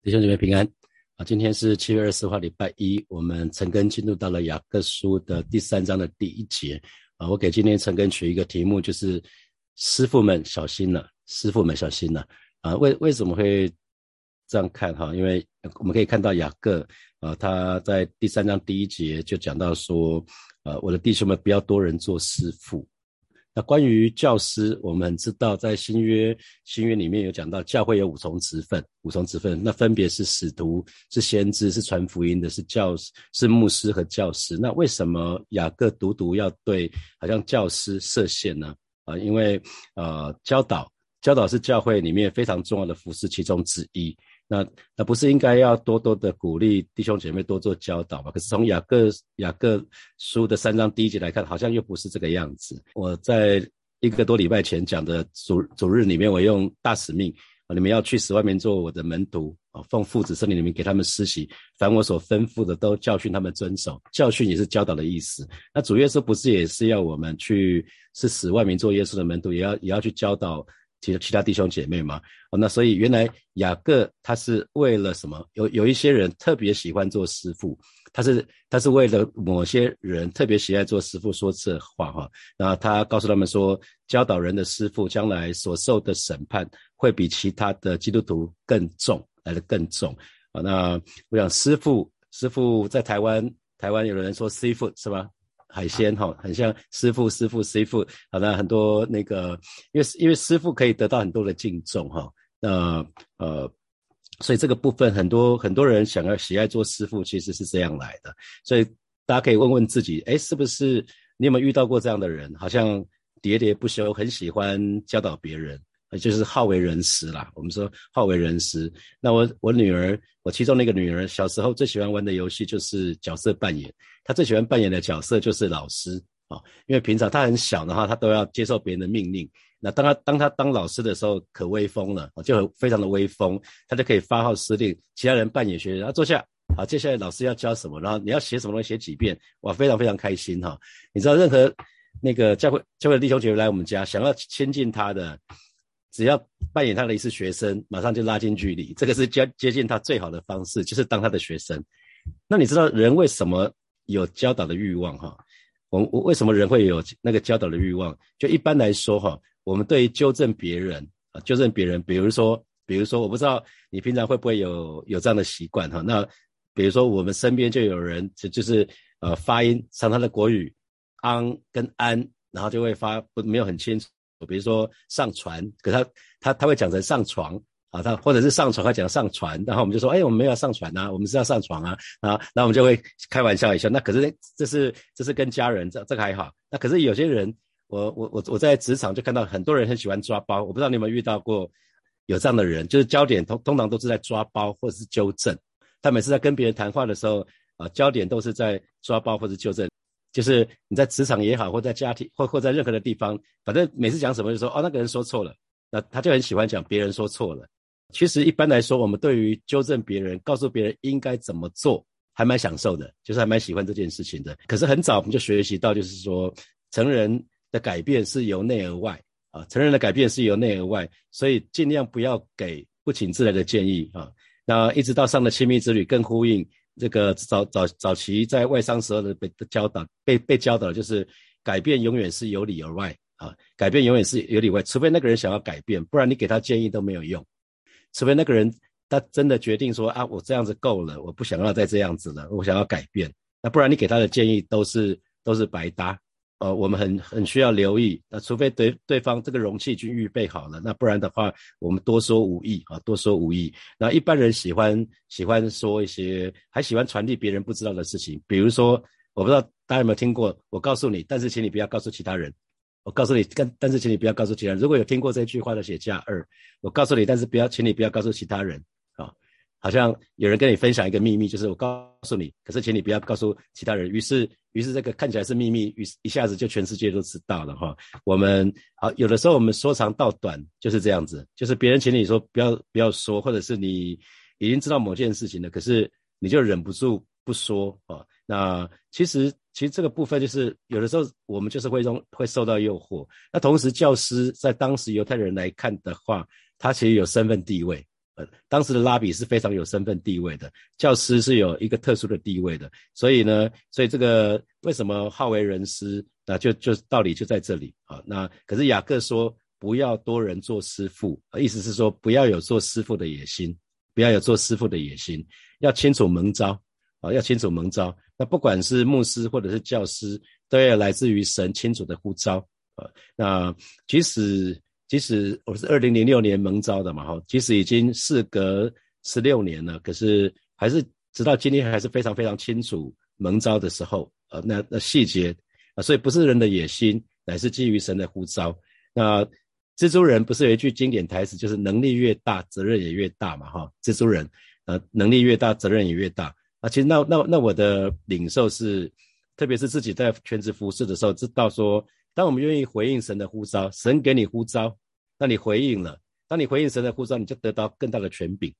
弟兄姐妹平安啊！今天是七月二十号，礼拜一。我们陈根进入到了雅各书的第三章的第一节啊。我给今天陈根取一个题目，就是“师傅们小心了，师傅们小心了”啊。为为什么会这样看哈？因为我们可以看到雅各啊，他在第三章第一节就讲到说，呃，我的弟兄们不要多人做师傅。那关于教师，我们知道在新约新约里面有讲到，教会有五重职分，五重职分，那分别是使徒、是先知、是传福音的、是教师是牧师和教师。那为什么雅各独独要对好像教师设限呢？啊，因为呃，教导教导是教会里面非常重要的服饰其中之一。那那不是应该要多多的鼓励弟兄姐妹多做教导吗？可是从雅各雅各书的三章第一节来看，好像又不是这个样子。我在一个多礼拜前讲的主主日里面，我用大使命啊，你们要去使外面做我的门徒啊，奉父子圣灵里面给他们施洗，凡我所吩咐的都教训他们遵守。教训也是教导的意思。那主耶稣不是也是要我们去是使外面做耶稣的门徒，也要也要去教导。其其他弟兄姐妹嘛，哦，那所以原来雅各他是为了什么？有有一些人特别喜欢做师傅，他是他是为了某些人特别喜爱做师傅说这话哈。然后他告诉他们说，教导人的师傅将来所受的审判会比其他的基督徒更重，来的更重啊。那我想师傅师傅在台湾台湾有人说师傅是吧？海鲜哈，很像师傅师傅师傅，好的很多那个，因为因为师傅可以得到很多的敬重哈，那呃，所以这个部分很多很多人想要喜爱做师傅，其实是这样来的。所以大家可以问问自己，哎，是不是你有没有遇到过这样的人？好像喋喋不休，很喜欢教导别人。就是好为人师啦。我们说好为人师。那我我女儿，我其中那个女儿，小时候最喜欢玩的游戏就是角色扮演。她最喜欢扮演的角色就是老师啊，因为平常她很小的话，她都要接受别人的命令。那当她当她当老师的时候，可威风了，就很非常的威风，她就可以发号施令，其他人扮演学生，然后坐下，好，接下来老师要教什么，然后你要写什么东西，写几遍，哇，非常非常开心哈。你知道任何那个教会教会弟兄姐妹来我们家，想要亲近他的。只要扮演他的一次学生，马上就拉近距离。这个是接接近他最好的方式，就是当他的学生。那你知道人为什么有教导的欲望？哈，我我为什么人会有那个教导的欲望？就一般来说，哈，我们对于纠正别人啊，纠正别人，比如说，比如说，我不知道你平常会不会有有这样的习惯？哈，那比如说我们身边就有人，就就是呃发音，像他的国语安跟安，然后就会发不没有很清楚。比如说上船，可他他他会讲成上床啊，他或者是上床，他讲上船，然后我们就说，哎，我们没有要上船啊，我们是要上床啊啊，那我们就会开玩笑一下。那可是这是这是跟家人这这个还好，那可是有些人，我我我我在职场就看到很多人很喜欢抓包，我不知道你有没有遇到过有这样的人，就是焦点通通常都是在抓包或者是纠正，他每次在跟别人谈话的时候啊，焦点都是在抓包或者纠正。就是你在职场也好，或在家庭，或或在任何的地方，反正每次讲什么就说哦，那个人说错了，那他就很喜欢讲别人说错了。其实一般来说，我们对于纠正别人、告诉别人应该怎么做，还蛮享受的，就是还蛮喜欢这件事情的。可是很早我们就学习到，就是说成人的改变是由内而外啊，成人的改变是由内而外，所以尽量不要给不请自来的建议啊。那一直到上了亲密之旅，更呼应。这个早早早期在外商时候的被教导，被被教导就是改变永远是由里而外啊，改变永远是由里外，除非那个人想要改变，不然你给他建议都没有用。除非那个人他真的决定说啊，我这样子够了，我不想要再这样子了，我想要改变，那不然你给他的建议都是都是白搭。呃，我们很很需要留意，那除非对对方这个容器已经预备好了，那不然的话，我们多说无益啊，多说无益。那一般人喜欢喜欢说一些，还喜欢传递别人不知道的事情，比如说，我不知道大家有没有听过，我告诉你，但是请你不要告诉其他人。我告诉你，但但是请你不要告诉其他人。如果有听过这句话的，写加二。我告诉你，但是不要，请你不要告诉其他人。好像有人跟你分享一个秘密，就是我告诉你，可是请你不要告诉其他人。于是，于是这个看起来是秘密，于是一下子就全世界都知道了哈。我们好，有的时候我们说长道短就是这样子，就是别人请你说不要不要说，或者是你已经知道某件事情了，可是你就忍不住不说啊。那其实其实这个部分就是有的时候我们就是会中会受到诱惑。那同时，教师在当时犹太人来看的话，他其实有身份地位。当时的拉比是非常有身份地位的，教师是有一个特殊的地位的，所以呢，所以这个为什么好为人师？那就就道理就在这里啊。那可是雅各说不要多人做师傅，意思是说不要有做师傅的野心，不要有做师傅的野心，要清楚蒙召啊，要清楚蒙召。那不管是牧师或者是教师，都要来自于神清楚的呼召啊。那即使。即使我是二零零六年蒙召的嘛，哈，即使已经事隔十六年了，可是还是直到今天还是非常非常清楚蒙召的时候，呃，那那细节啊，所以不是人的野心，乃是基于神的呼召。那蜘蛛人不是有一句经典台词，就是能力越大，责任也越大嘛，哈，蜘蛛人，呃，能力越大，责任也越大。啊，其实那那那我的领受是，特别是自己在全职服侍的时候，知道说。当我们愿意回应神的呼召，神给你呼召，那你回应了。当你回应神的呼召，你就得到更大的权柄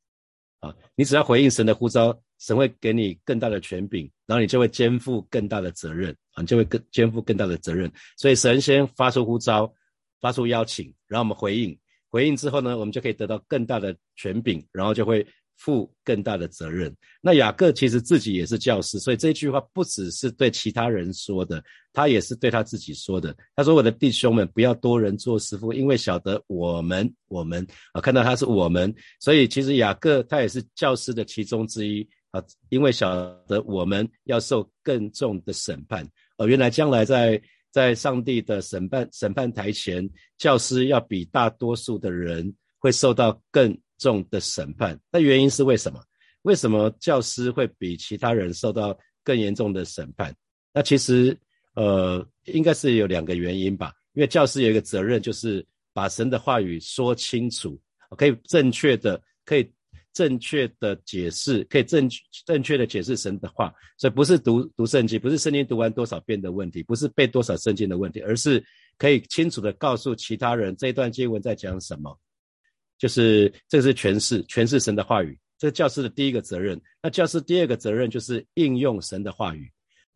啊！你只要回应神的呼召，神会给你更大的权柄，然后你就会肩负更大的责任啊！你就会更肩负更大的责任。所以神先发出呼召，发出邀请，然后我们回应，回应之后呢，我们就可以得到更大的权柄，然后就会。负更大的责任。那雅各其实自己也是教师，所以这句话不只是对其他人说的，他也是对他自己说的。他说：“我的弟兄们，不要多人做师傅，因为晓得我们，我们啊，看到他是我们，所以其实雅各他也是教师的其中之一啊，因为晓得我们要受更重的审判。呃，原来将来在在上帝的审判审判台前，教师要比大多数的人会受到更。”重的审判，那原因是为什么？为什么教师会比其他人受到更严重的审判？那其实，呃，应该是有两个原因吧。因为教师有一个责任，就是把神的话语说清楚，可以正确的、可以正确的解释，可以正正确的解释神的话。所以不是读读圣经，不是圣经读完多少遍的问题，不是背多少圣经的问题，而是可以清楚的告诉其他人这一段经文在讲什么。就是这个是诠释诠释神的话语，这是教师的第一个责任。那教师第二个责任就是应用神的话语，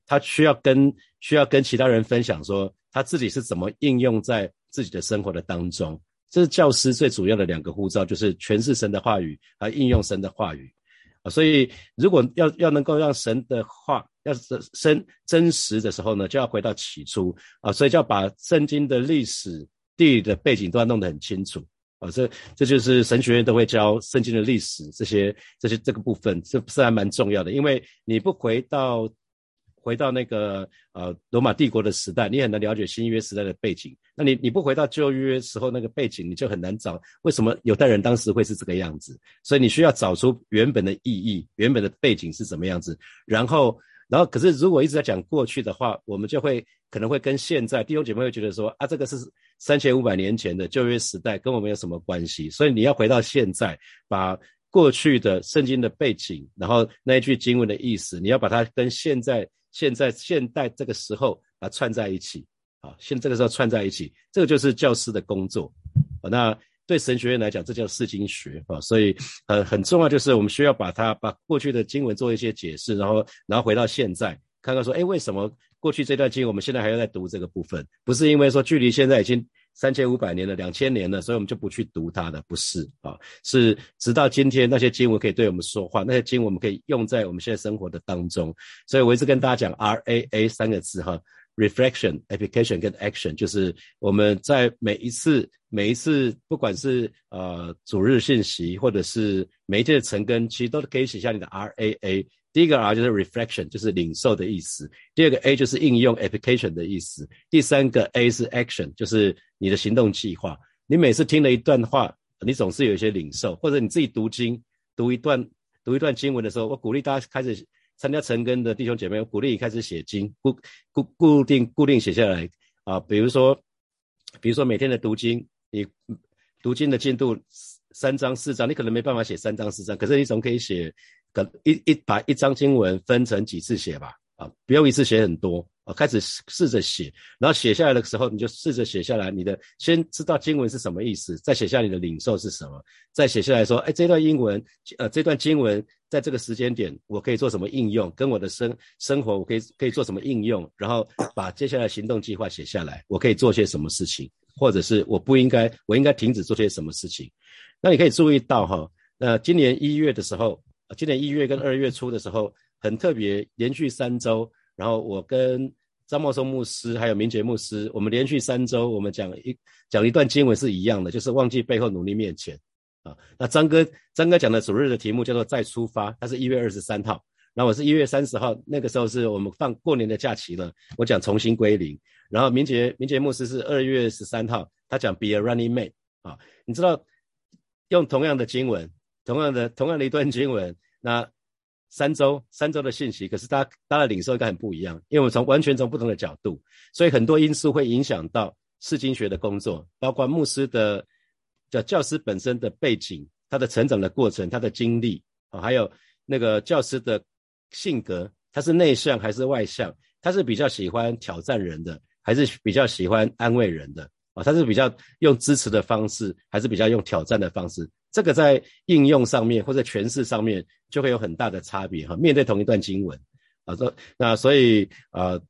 他需要跟需要跟其他人分享说他自己是怎么应用在自己的生活的当中。这是教师最主要的两个护照，就是诠释神的话语和应用神的话语啊。所以如果要要能够让神的话要真真真实的时候呢，就要回到起初啊，所以就要把圣经的历史地理的背景都要弄得很清楚。啊，这这就是神学院都会教圣经的历史，这些这些这个部分，这是还蛮重要的。因为你不回到回到那个呃罗马帝国的时代，你很难了解新约时代的背景。那你你不回到旧约时候那个背景，你就很难找为什么犹太人当时会是这个样子。所以你需要找出原本的意义，原本的背景是什么样子。然后，然后可是如果一直在讲过去的话，我们就会可能会跟现在弟兄姐妹会觉得说啊，这个是。三千五百年前的旧约时代跟我们有什么关系？所以你要回到现在，把过去的圣经的背景，然后那一句经文的意思，你要把它跟现在、现在、现代这个时候把它串在一起。啊，现这个时候串在一起，这个就是教师的工作。啊，那对神学院来讲，这叫释经学。啊，所以很很重要，就是我们需要把它把过去的经文做一些解释，然后然后回到现在，看看说，哎，为什么？过去这段经，我们现在还要再读这个部分，不是因为说距离现在已经三千五百年了、两千年了，所以我们就不去读它的，不是啊，是直到今天那些经文可以对我们说话，那些经文我们可以用在我们现在生活的当中。所以我一直跟大家讲 R A A 三个字哈，reflection、application 跟 action，就是我们在每一次、每一次，不管是呃主日信息或者是每一天的晨更，其实都可以写下你的 R A A。第一个 R 就是 reflection，就是领受的意思；第二个 A 就是应用 application 的意思；第三个 A 是 action，就是你的行动计划。你每次听了一段话，你总是有一些领受，或者你自己读经读一段读一段经文的时候，我鼓励大家开始参加成根的弟兄姐妹，我鼓励你开始写经，固固固定固定写下来啊。比如说，比如说每天的读经，你读经的进度三章四章，你可能没办法写三章四章，可是你总可以写。可一一把一张经文分成几次写吧，啊，不用一次写很多，啊，开始试着写，然后写下来的时候，你就试着写下来，你的先知道经文是什么意思，再写下你的领受是什么，再写下来说，哎，这段英文，呃，这段经文在这个时间点我可以做什么应用，跟我的生生活我可以可以做什么应用，然后把接下来行动计划写下来，我可以做些什么事情，或者是我不应该，我应该停止做些什么事情，那你可以注意到哈。那今年一月的时候，今年一月跟二月初的时候，很特别，连续三周，然后我跟张茂松牧师还有明杰牧师，我们连续三周，我们讲一讲一段经文是一样的，就是忘记背后努力面前啊。那张哥张哥讲的主日的题目叫做再出发，他是一月二十三号，然后我是一月三十号，那个时候是我们放过年的假期了，我讲重新归零。然后明杰明杰牧师是二月十三号，他讲 Be a Running Man 啊，你知道用同样的经文。同样的，同样的一段经文，那三周三周的信息，可是大家大家领受应该很不一样，因为我们从完全从不同的角度，所以很多因素会影响到释经学的工作，包括牧师的叫教师本身的背景、他的成长的过程、他的经历啊，还有那个教师的性格，他是内向还是外向？他是比较喜欢挑战人的，还是比较喜欢安慰人的啊？他是比较用支持的方式，还是比较用挑战的方式？这个在应用上面或者诠释上面就会有很大的差别哈。面对同一段经文啊，说那所以啊，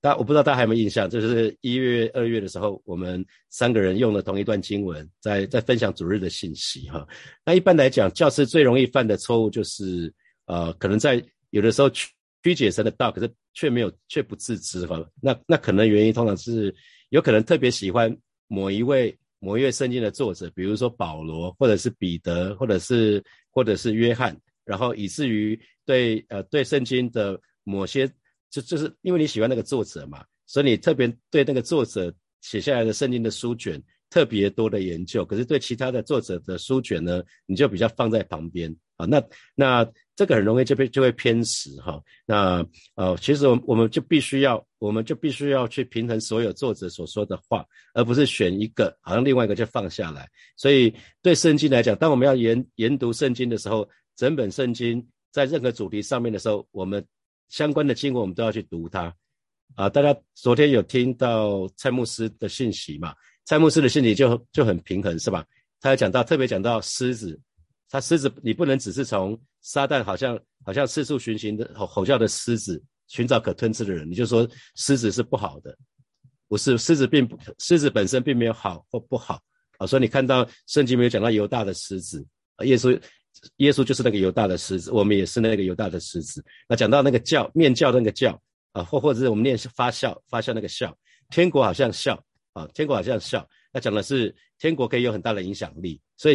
大我不知道大家还有没有印象，就是一月、二月的时候，我们三个人用了同一段经文，在在分享主日的信息哈。那一般来讲，教师最容易犯的错误就是呃，可能在有的时候曲曲解神的道，可是却没有却不自知哈。那那可能原因通常是有可能特别喜欢某一位。某一位圣经的作者，比如说保罗，或者是彼得，或者是或者是约翰，然后以至于对呃对圣经的某些，就就是因为你喜欢那个作者嘛，所以你特别对那个作者写下来的圣经的书卷特别多的研究，可是对其他的作者的书卷呢，你就比较放在旁边啊，那那。这个很容易就被就会偏食哈，那呃，其实我我们就必须要，我们就必须要去平衡所有作者所说的话，而不是选一个，好像另外一个就放下来。所以对圣经来讲，当我们要研研读圣经的时候，整本圣经在任何主题上面的时候，我们相关的经文我们都要去读它。啊，大家昨天有听到蔡牧师的信息嘛？蔡牧师的心里就就很平衡是吧？他有讲到特别讲到狮子。他狮子，你不能只是从撒旦好像好像四处巡行的吼吼叫的狮子，寻找可吞吃的人，你就说狮子是不好的，不是狮子并不狮子本身并没有好或不好啊。所以你看到圣经没有讲到犹大的狮子啊，耶稣耶稣就是那个犹大的狮子，我们也是那个犹大的狮子。那讲到那个叫面教那个教啊，或或者是我们念发笑发笑那个笑，天国好像笑啊，天国好像笑，他讲的是天国可以有很大的影响力，所以。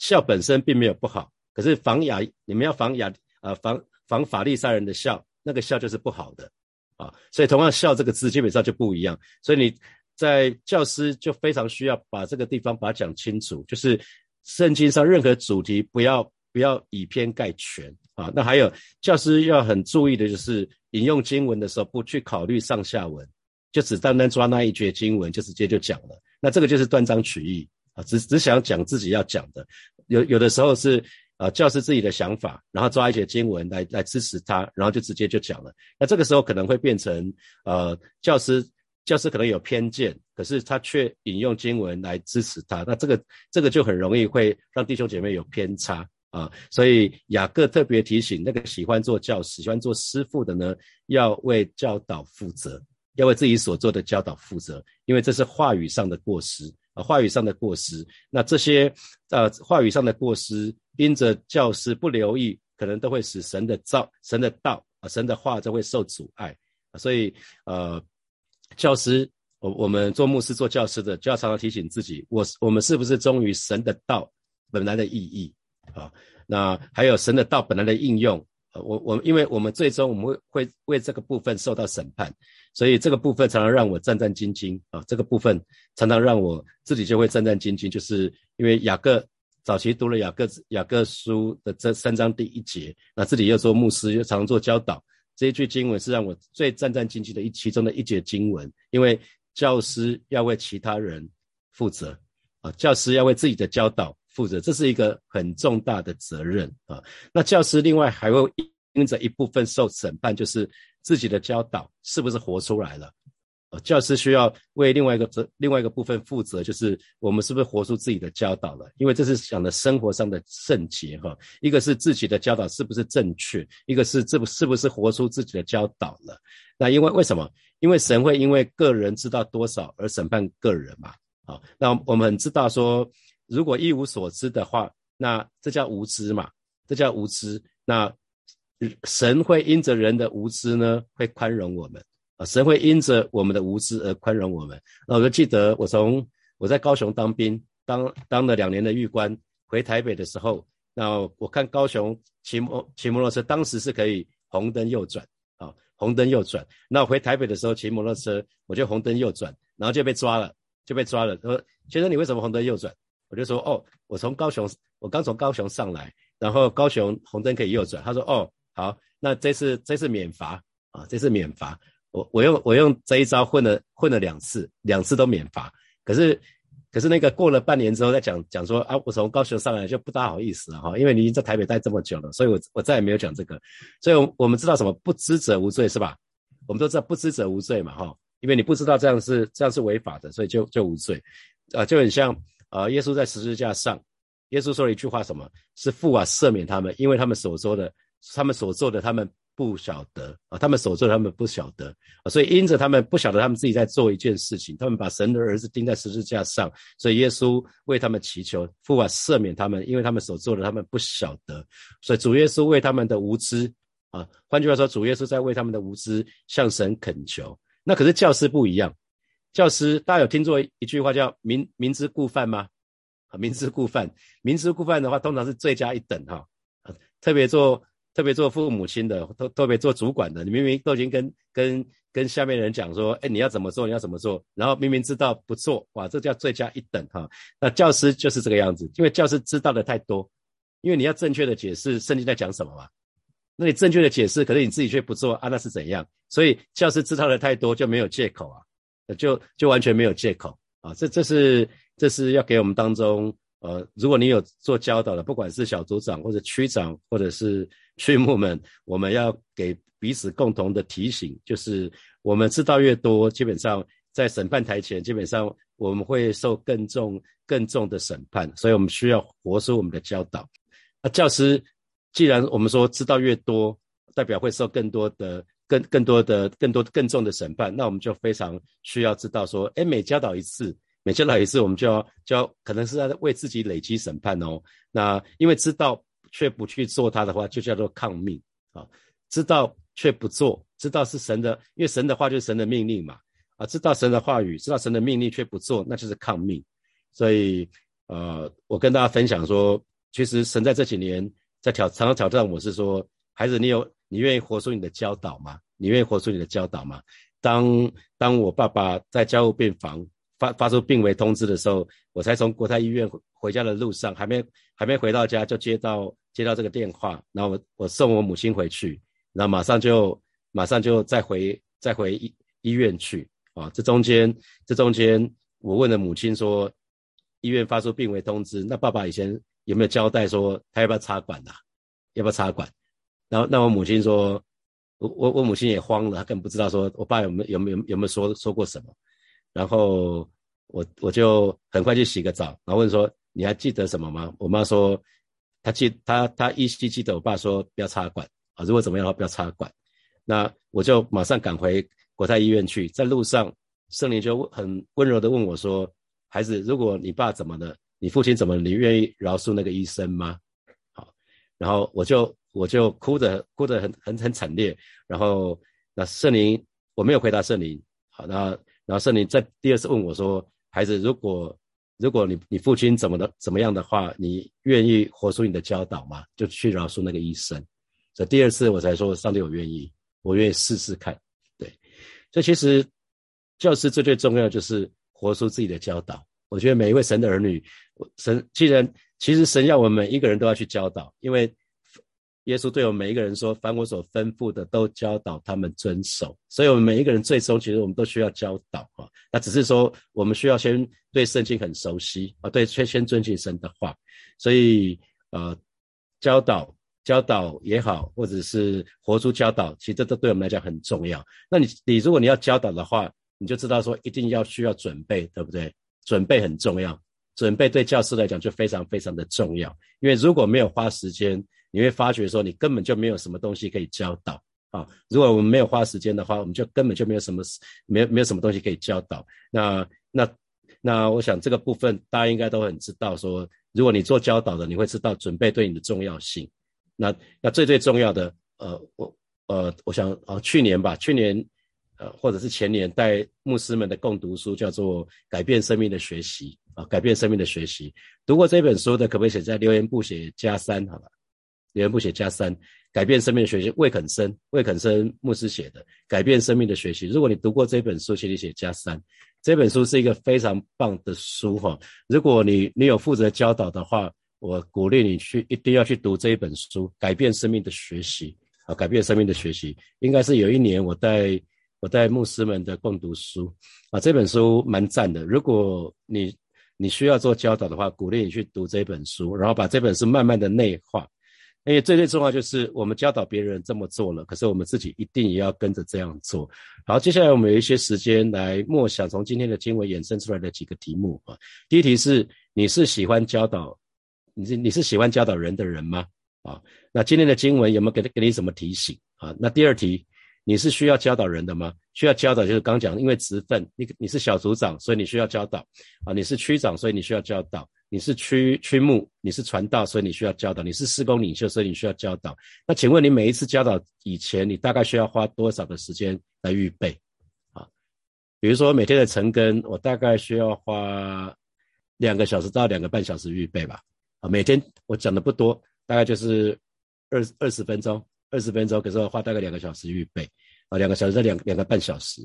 笑本身并没有不好，可是防雅，你们要防雅，呃，防防法利赛人的笑，那个笑就是不好的，啊，所以同样笑这个字基本上就不一样，所以你在教师就非常需要把这个地方把它讲清楚，就是圣经上任何主题不要不要以偏概全啊，那还有教师要很注意的就是引用经文的时候不去考虑上下文，就只单单抓那一节经文就直接就讲了，那这个就是断章取义。啊，只只想讲自己要讲的，有有的时候是啊，教师自己的想法，然后抓一些经文来来支持他，然后就直接就讲了。那这个时候可能会变成呃，教师教师可能有偏见，可是他却引用经文来支持他，那这个这个就很容易会让弟兄姐妹有偏差啊。所以雅各特别提醒那个喜欢做教师、喜欢做师傅的呢，要为教导负责，要为自己所做的教导负责，因为这是话语上的过失。啊，话语上的过失，那这些呃话语上的过失，因着教师不留意，可能都会使神的造、神的道啊、神的话就会受阻碍。所以呃，教师，我我们做牧师、做教师的，就要常常提醒自己，我我们是不是忠于神的道本来的意义啊？那还有神的道本来的应用。呃，我我因为我们最终我们会会为这个部分受到审判，所以这个部分常常让我战战兢兢啊。这个部分常常让我自己就会战战兢兢，就是因为雅各早期读了雅各雅各书的这三章第一节，那自己又做牧师又常做教导，这一句经文是让我最战战兢兢的一其中的一节经文，因为教师要为其他人负责啊，教师要为自己的教导。负责，这是一个很重大的责任啊。那教师另外还会因着一部分受审判，就是自己的教导是不是活出来了？呃，教师需要为另外一个责，另外一个部分负责，就是我们是不是活出自己的教导了？因为这是讲的生活上的圣洁哈。一个是自己的教导是不是正确，一个是这不是不是活出自己的教导了？那因为为什么？因为神会因为个人知道多少而审判个人嘛。好，那我们知道说。如果一无所知的话，那这叫无知嘛？这叫无知。那神会因着人的无知呢，会宽容我们啊！神会因着我们的无知而宽容我们。那我就记得我从我在高雄当兵，当当了两年的狱官，回台北的时候，那我看高雄骑摩骑摩托车，当时是可以红灯右转啊，红灯右转。那我回台北的时候骑摩托车，我就红灯右转，然后就被抓了，就被抓了。他说先生，你为什么红灯右转？我就说哦，我从高雄，我刚从高雄上来，然后高雄红灯可以右转。他说哦。好，那这次这次免罚啊，这次免罚，我我用我用这一招混了混了两次，两次都免罚。可是可是那个过了半年之后再讲讲说啊，我从高雄上来就不大好意思了哈，因为你已经在台北待这么久了，所以我我再也没有讲这个。所以我们知道什么不知者无罪是吧？我们都知道不知者无罪嘛哈，因为你不知道这样是这样是违法的，所以就就无罪啊，就很像啊，耶稣在十字架上，耶稣说了一句话，什么是父啊赦免他们，因为他们所说的。他们所做的，他们不晓得啊！他们所做的，他们不晓得啊！所以因着他们不晓得，他们自己在做一件事情，他们把神的儿子钉在十字架上，所以耶稣为他们祈求，父啊赦免他们，因为他们所做的，他们不晓得。所以主耶稣为他们的无知啊，换句话说，主耶稣在为他们的无知向神恳求。那可是教师不一样，教师大家有听过一句话叫“明明知故犯”吗？啊，明知故犯，明知故犯的话，通常是罪加一等哈，啊，特别做。特别做父母亲的，特特别做主管的，你明明都已经跟跟跟下面人讲说，哎，你要怎么做，你要怎么做，然后明明知道不做，哇，这叫罪加一等哈。那教师就是这个样子，因为教师知道的太多，因为你要正确的解释圣经在讲什么嘛，那你正确的解释，可是你自己却不做啊，那是怎样？所以教师知道的太多就没有借口啊，就就完全没有借口啊。这这是这是要给我们当中。呃，如果你有做教导的，不管是小组长或者区长或者是区牧们，我们要给彼此共同的提醒，就是我们知道越多，基本上在审判台前，基本上我们会受更重、更重的审判，所以我们需要活出我们的教导。那教师既然我们说知道越多，代表会受更多的、更更多的、更多更重的审判，那我们就非常需要知道说，哎，每教导一次。每教导一次，我们就要就要可能是在为自己累积审判哦。那因为知道却不去做它的话，就叫做抗命啊。知道却不做，知道是神的，因为神的话就是神的命令嘛啊。知道神的话语，知道神的命令却不做，那就是抗命。所以呃，我跟大家分享说，其实神在这几年在挑常常挑战我是说，孩子，你有你愿意活出你的教导吗？你愿意活出你的教导吗？当当我爸爸在家务病房。发发出病危通知的时候，我才从国泰医院回回家的路上，还没还没回到家，就接到接到这个电话，然后我我送我母亲回去，然后马上就马上就再回再回医医院去啊。这中间这中间，我问了母亲说，医院发出病危通知，那爸爸以前有没有交代说他要不要插管呐？要不要插管？然后那我母亲说，我我我母亲也慌了，她根本不知道说我爸有没有有没有有没有说说过什么。然后我我就很快去洗个澡，然后问说你还记得什么吗？我妈说她记她她依稀记得我爸说不要插管啊，如果怎么样的话不要插管。那我就马上赶回国泰医院去，在路上圣灵就很温柔的问我说：“孩子，如果你爸怎么了，你父亲怎么，你愿意饶恕那个医生吗？”好，然后我就我就哭的哭得很很很惨烈，然后那圣灵我没有回答圣灵，好那。然后圣灵在第二次问我说：“孩子，如果如果你你父亲怎么的怎么样的话，你愿意活出你的教导吗？就去饶恕那个医生。”所以第二次我才说：“上帝，我愿意，我愿意试试看。”对，所以其实教师最最重要就是活出自己的教导。我觉得每一位神的儿女，神既然其实神要我们每一个人都要去教导，因为。耶稣对我们每一个人说：“凡我所吩咐的，都教导他们遵守。”所以，我们每一个人最终，其实我们都需要教导啊。那只是说，我们需要先对圣经很熟悉啊，对，先先遵循神的话。所以，呃，教导、教导也好，或者是活出教导，其实这都对我们来讲很重要。那你，你如果你要教导的话，你就知道说，一定要需要准备，对不对？准备很重要，准备对教师来讲就非常非常的重要。因为如果没有花时间，你会发觉说，你根本就没有什么东西可以教导啊！如果我们没有花时间的话，我们就根本就没有什么，没没有什么东西可以教导。那那那，我想这个部分大家应该都很知道，说如果你做教导的，你会知道准备对你的重要性。那那最最重要的，呃，我呃，我想啊，去年吧，去年呃，或者是前年带牧师们的共读书叫做《改变生命的学习》啊，改变生命的学习。读过这本书的，可不可以写在留言簿写加三？好吧，留言簿写加三。改变生命的学习，魏肯生，魏肯生牧师写的《改变生命的学习》。如果你读过这本书，请你写加三。这本书是一个非常棒的书哈。如果你你有负责教导的话，我鼓励你去一定要去读这一本书《改变生命的学习》啊，《改变生命的学习》应该是有一年我带我带牧师们的共读书啊，这本书蛮赞的。如果你你需要做教导的话，鼓励你去读这本书，然后把这本书慢慢的内化。因为最最重要就是我们教导别人这么做了，可是我们自己一定也要跟着这样做。好，接下来我们有一些时间来默想从今天的经文衍生出来的几个题目啊。第一题是：你是喜欢教导，你是你是喜欢教导人的人吗？啊，那今天的经文有没有给给你什么提醒啊？那第二题，你是需要教导人的吗？需要教导就是刚讲，因为职分，你你是小组长，所以你需要教导啊；你是区长，所以你需要教导。你是区区牧，你是传道，所以你需要教导；你是施工领袖，所以你需要教导。那请问你每一次教导以前，你大概需要花多少的时间来预备？啊，比如说每天的晨更，我大概需要花两个小时到两个半小时预备吧。啊，每天我讲的不多，大概就是二二十分钟，二十分钟，可是我花大概两个小时预备。啊，两个小时到两两个半小时。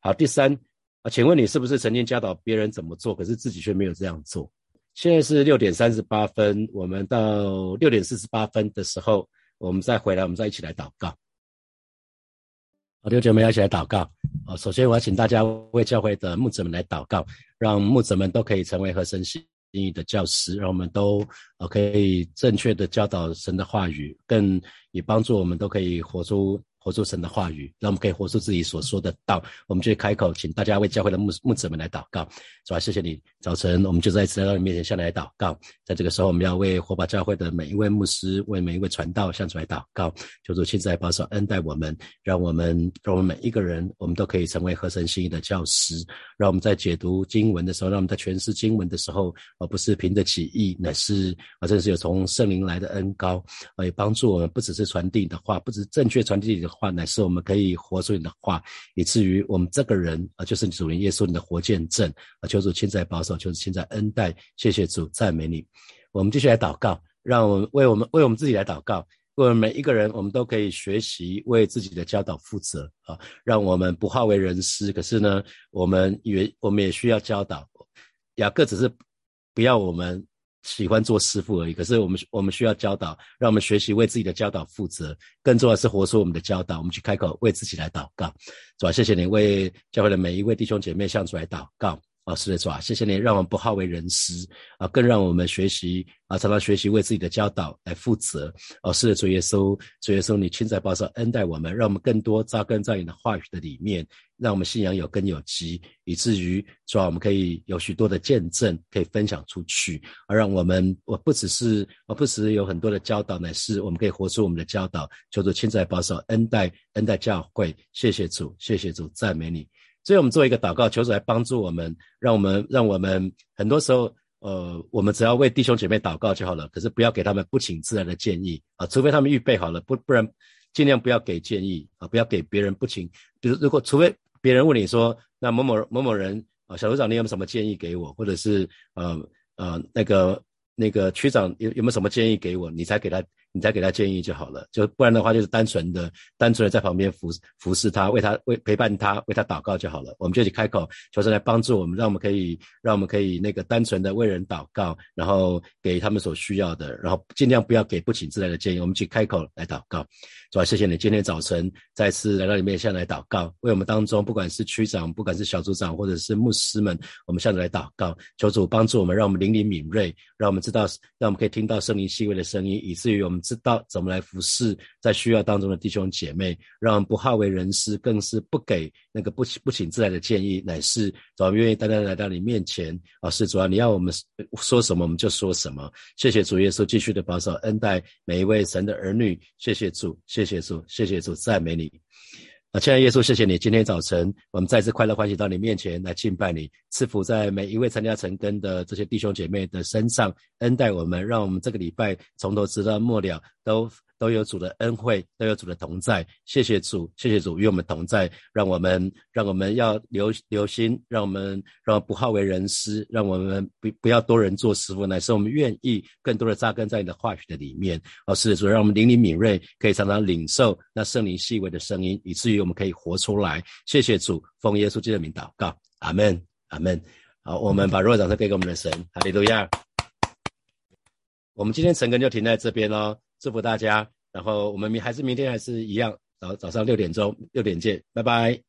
好，第三啊，请问你是不是曾经教导别人怎么做，可是自己却没有这样做？现在是六点三十八分，我们到六点四十八分的时候，我们再回来，我们再一起来祷告。好，六姐妹要一起来祷告。好，首先我要请大家为教会的牧者们来祷告，让牧者们都可以成为合神心意的教师，让我们都可以正确的教导神的话语，更也帮助我们都可以活出。活出神的话语，让我们可以活出自己所说的道。我们就开口，请大家为教会的牧牧者们来祷告。是吧，谢谢你，早晨我们就在来到你面前向你来祷告。在这个时候，我们要为火把教会的每一位牧师，为每一位传道向主来祷告。求主亲自来保守恩待我们，让我们让我们每一个人，我们都可以成为合神心意的教师。让我们在解读经文的时候，让我们在诠释经文的时候，而不是凭着起意，乃是啊，真是有从圣灵来的恩高，啊，也帮助我们不只是传递的话，不只正确传递的。话乃是我们可以活出你的话，以至于我们这个人啊，就是主耶稣你的活见证啊，求主亲在保守，求主亲在恩待，谢谢主，赞美你。我们继续来祷告，让我们为我们为我们自己来祷告，为我们每一个人，我们都可以学习为自己的教导负责啊，让我们不化为人师。可是呢，我们也我们也需要教导，雅各只是不要我们。喜欢做师傅而已，可是我们我们需要教导，让我们学习为自己的教导负责。更重要是活出我们的教导，我们去开口为自己来祷告。主啊，谢谢你为教会的每一位弟兄姐妹向主来祷告。啊，是的，主啊，谢谢你让我们不好为人师啊，更让我们学习啊，常常学习为自己的教导来负责。哦，是的，主耶稣，主耶稣，你亲在保守恩待我们，让我们更多扎根在你的话语的里面，让我们信仰有根有基，以至于主啊，我们可以有许多的见证可以分享出去，而让我们我不只是我不只是有很多的教导，乃是我们可以活出我们的教导，求主亲在保守恩待恩待教会。谢谢主，谢谢主，赞美你。所以我们做一个祷告，求主来帮助我们，让我们让我们很多时候，呃，我们只要为弟兄姐妹祷告就好了。可是不要给他们不请自来的建议啊，除非他们预备好了，不不然尽量不要给建议啊，不要给别人不请。比如如果除非别人问你说，那某某某某人啊，小组长你有没有什么建议给我，或者是呃呃那个那个区长有有没有什么建议给我，你才给他。你再给他建议就好了，就不然的话就是单纯的、单纯的在旁边服服侍他，为他为陪伴他，为他祷告就好了。我们就去开口求神来帮助我们，让我们可以让我们可以那个单纯的为人祷告，然后给他们所需要的，然后尽量不要给不请自来的建议。我们去开口来祷告，主啊，谢谢你今天早晨再次来到里面向来祷告，为我们当中不管是区长、不管是小组长或者是牧师们，我们向来祷告，求主帮助我们，让我们灵灵敏锐，让我们知道，让我们可以听到圣灵细微的声音，以至于我们。知道怎么来服侍在需要当中的弟兄姐妹，让不好为人师，更是不给那个不不请自来的建议，乃是主要愿意单单来到你面前啊！是主要你要我们说什么，我们就说什么。谢谢主耶稣继续的保守恩待每一位神的儿女。谢谢主，谢谢主，谢谢主，赞美你。啊，亲爱的耶稣，谢谢你，今天早晨我们再次快乐欢喜到你面前来敬拜你，赐福在每一位参加成根的这些弟兄姐妹的身上，恩待我们，让我们这个礼拜从头直到末了都。都有主的恩惠，都有主的同在。谢谢主，谢谢主与我们同在，让我们让我们要留留心，让我们让不好为人师，让我们不不要多人做师傅，乃是我们愿意更多的扎根在你的话语的里面。哦，是的主，让我们灵灵敏锐，可以常常领受那圣灵细微的声音，以至于我们可以活出来。谢谢主，奉耶稣基督的名祷告，阿门，阿门。好，我们把热掌声给给我们的神，哈利路亚。我们今天成根就停在这边喽。祝福大家，然后我们明还是明天还是一样，早早上六点钟六点见，拜拜。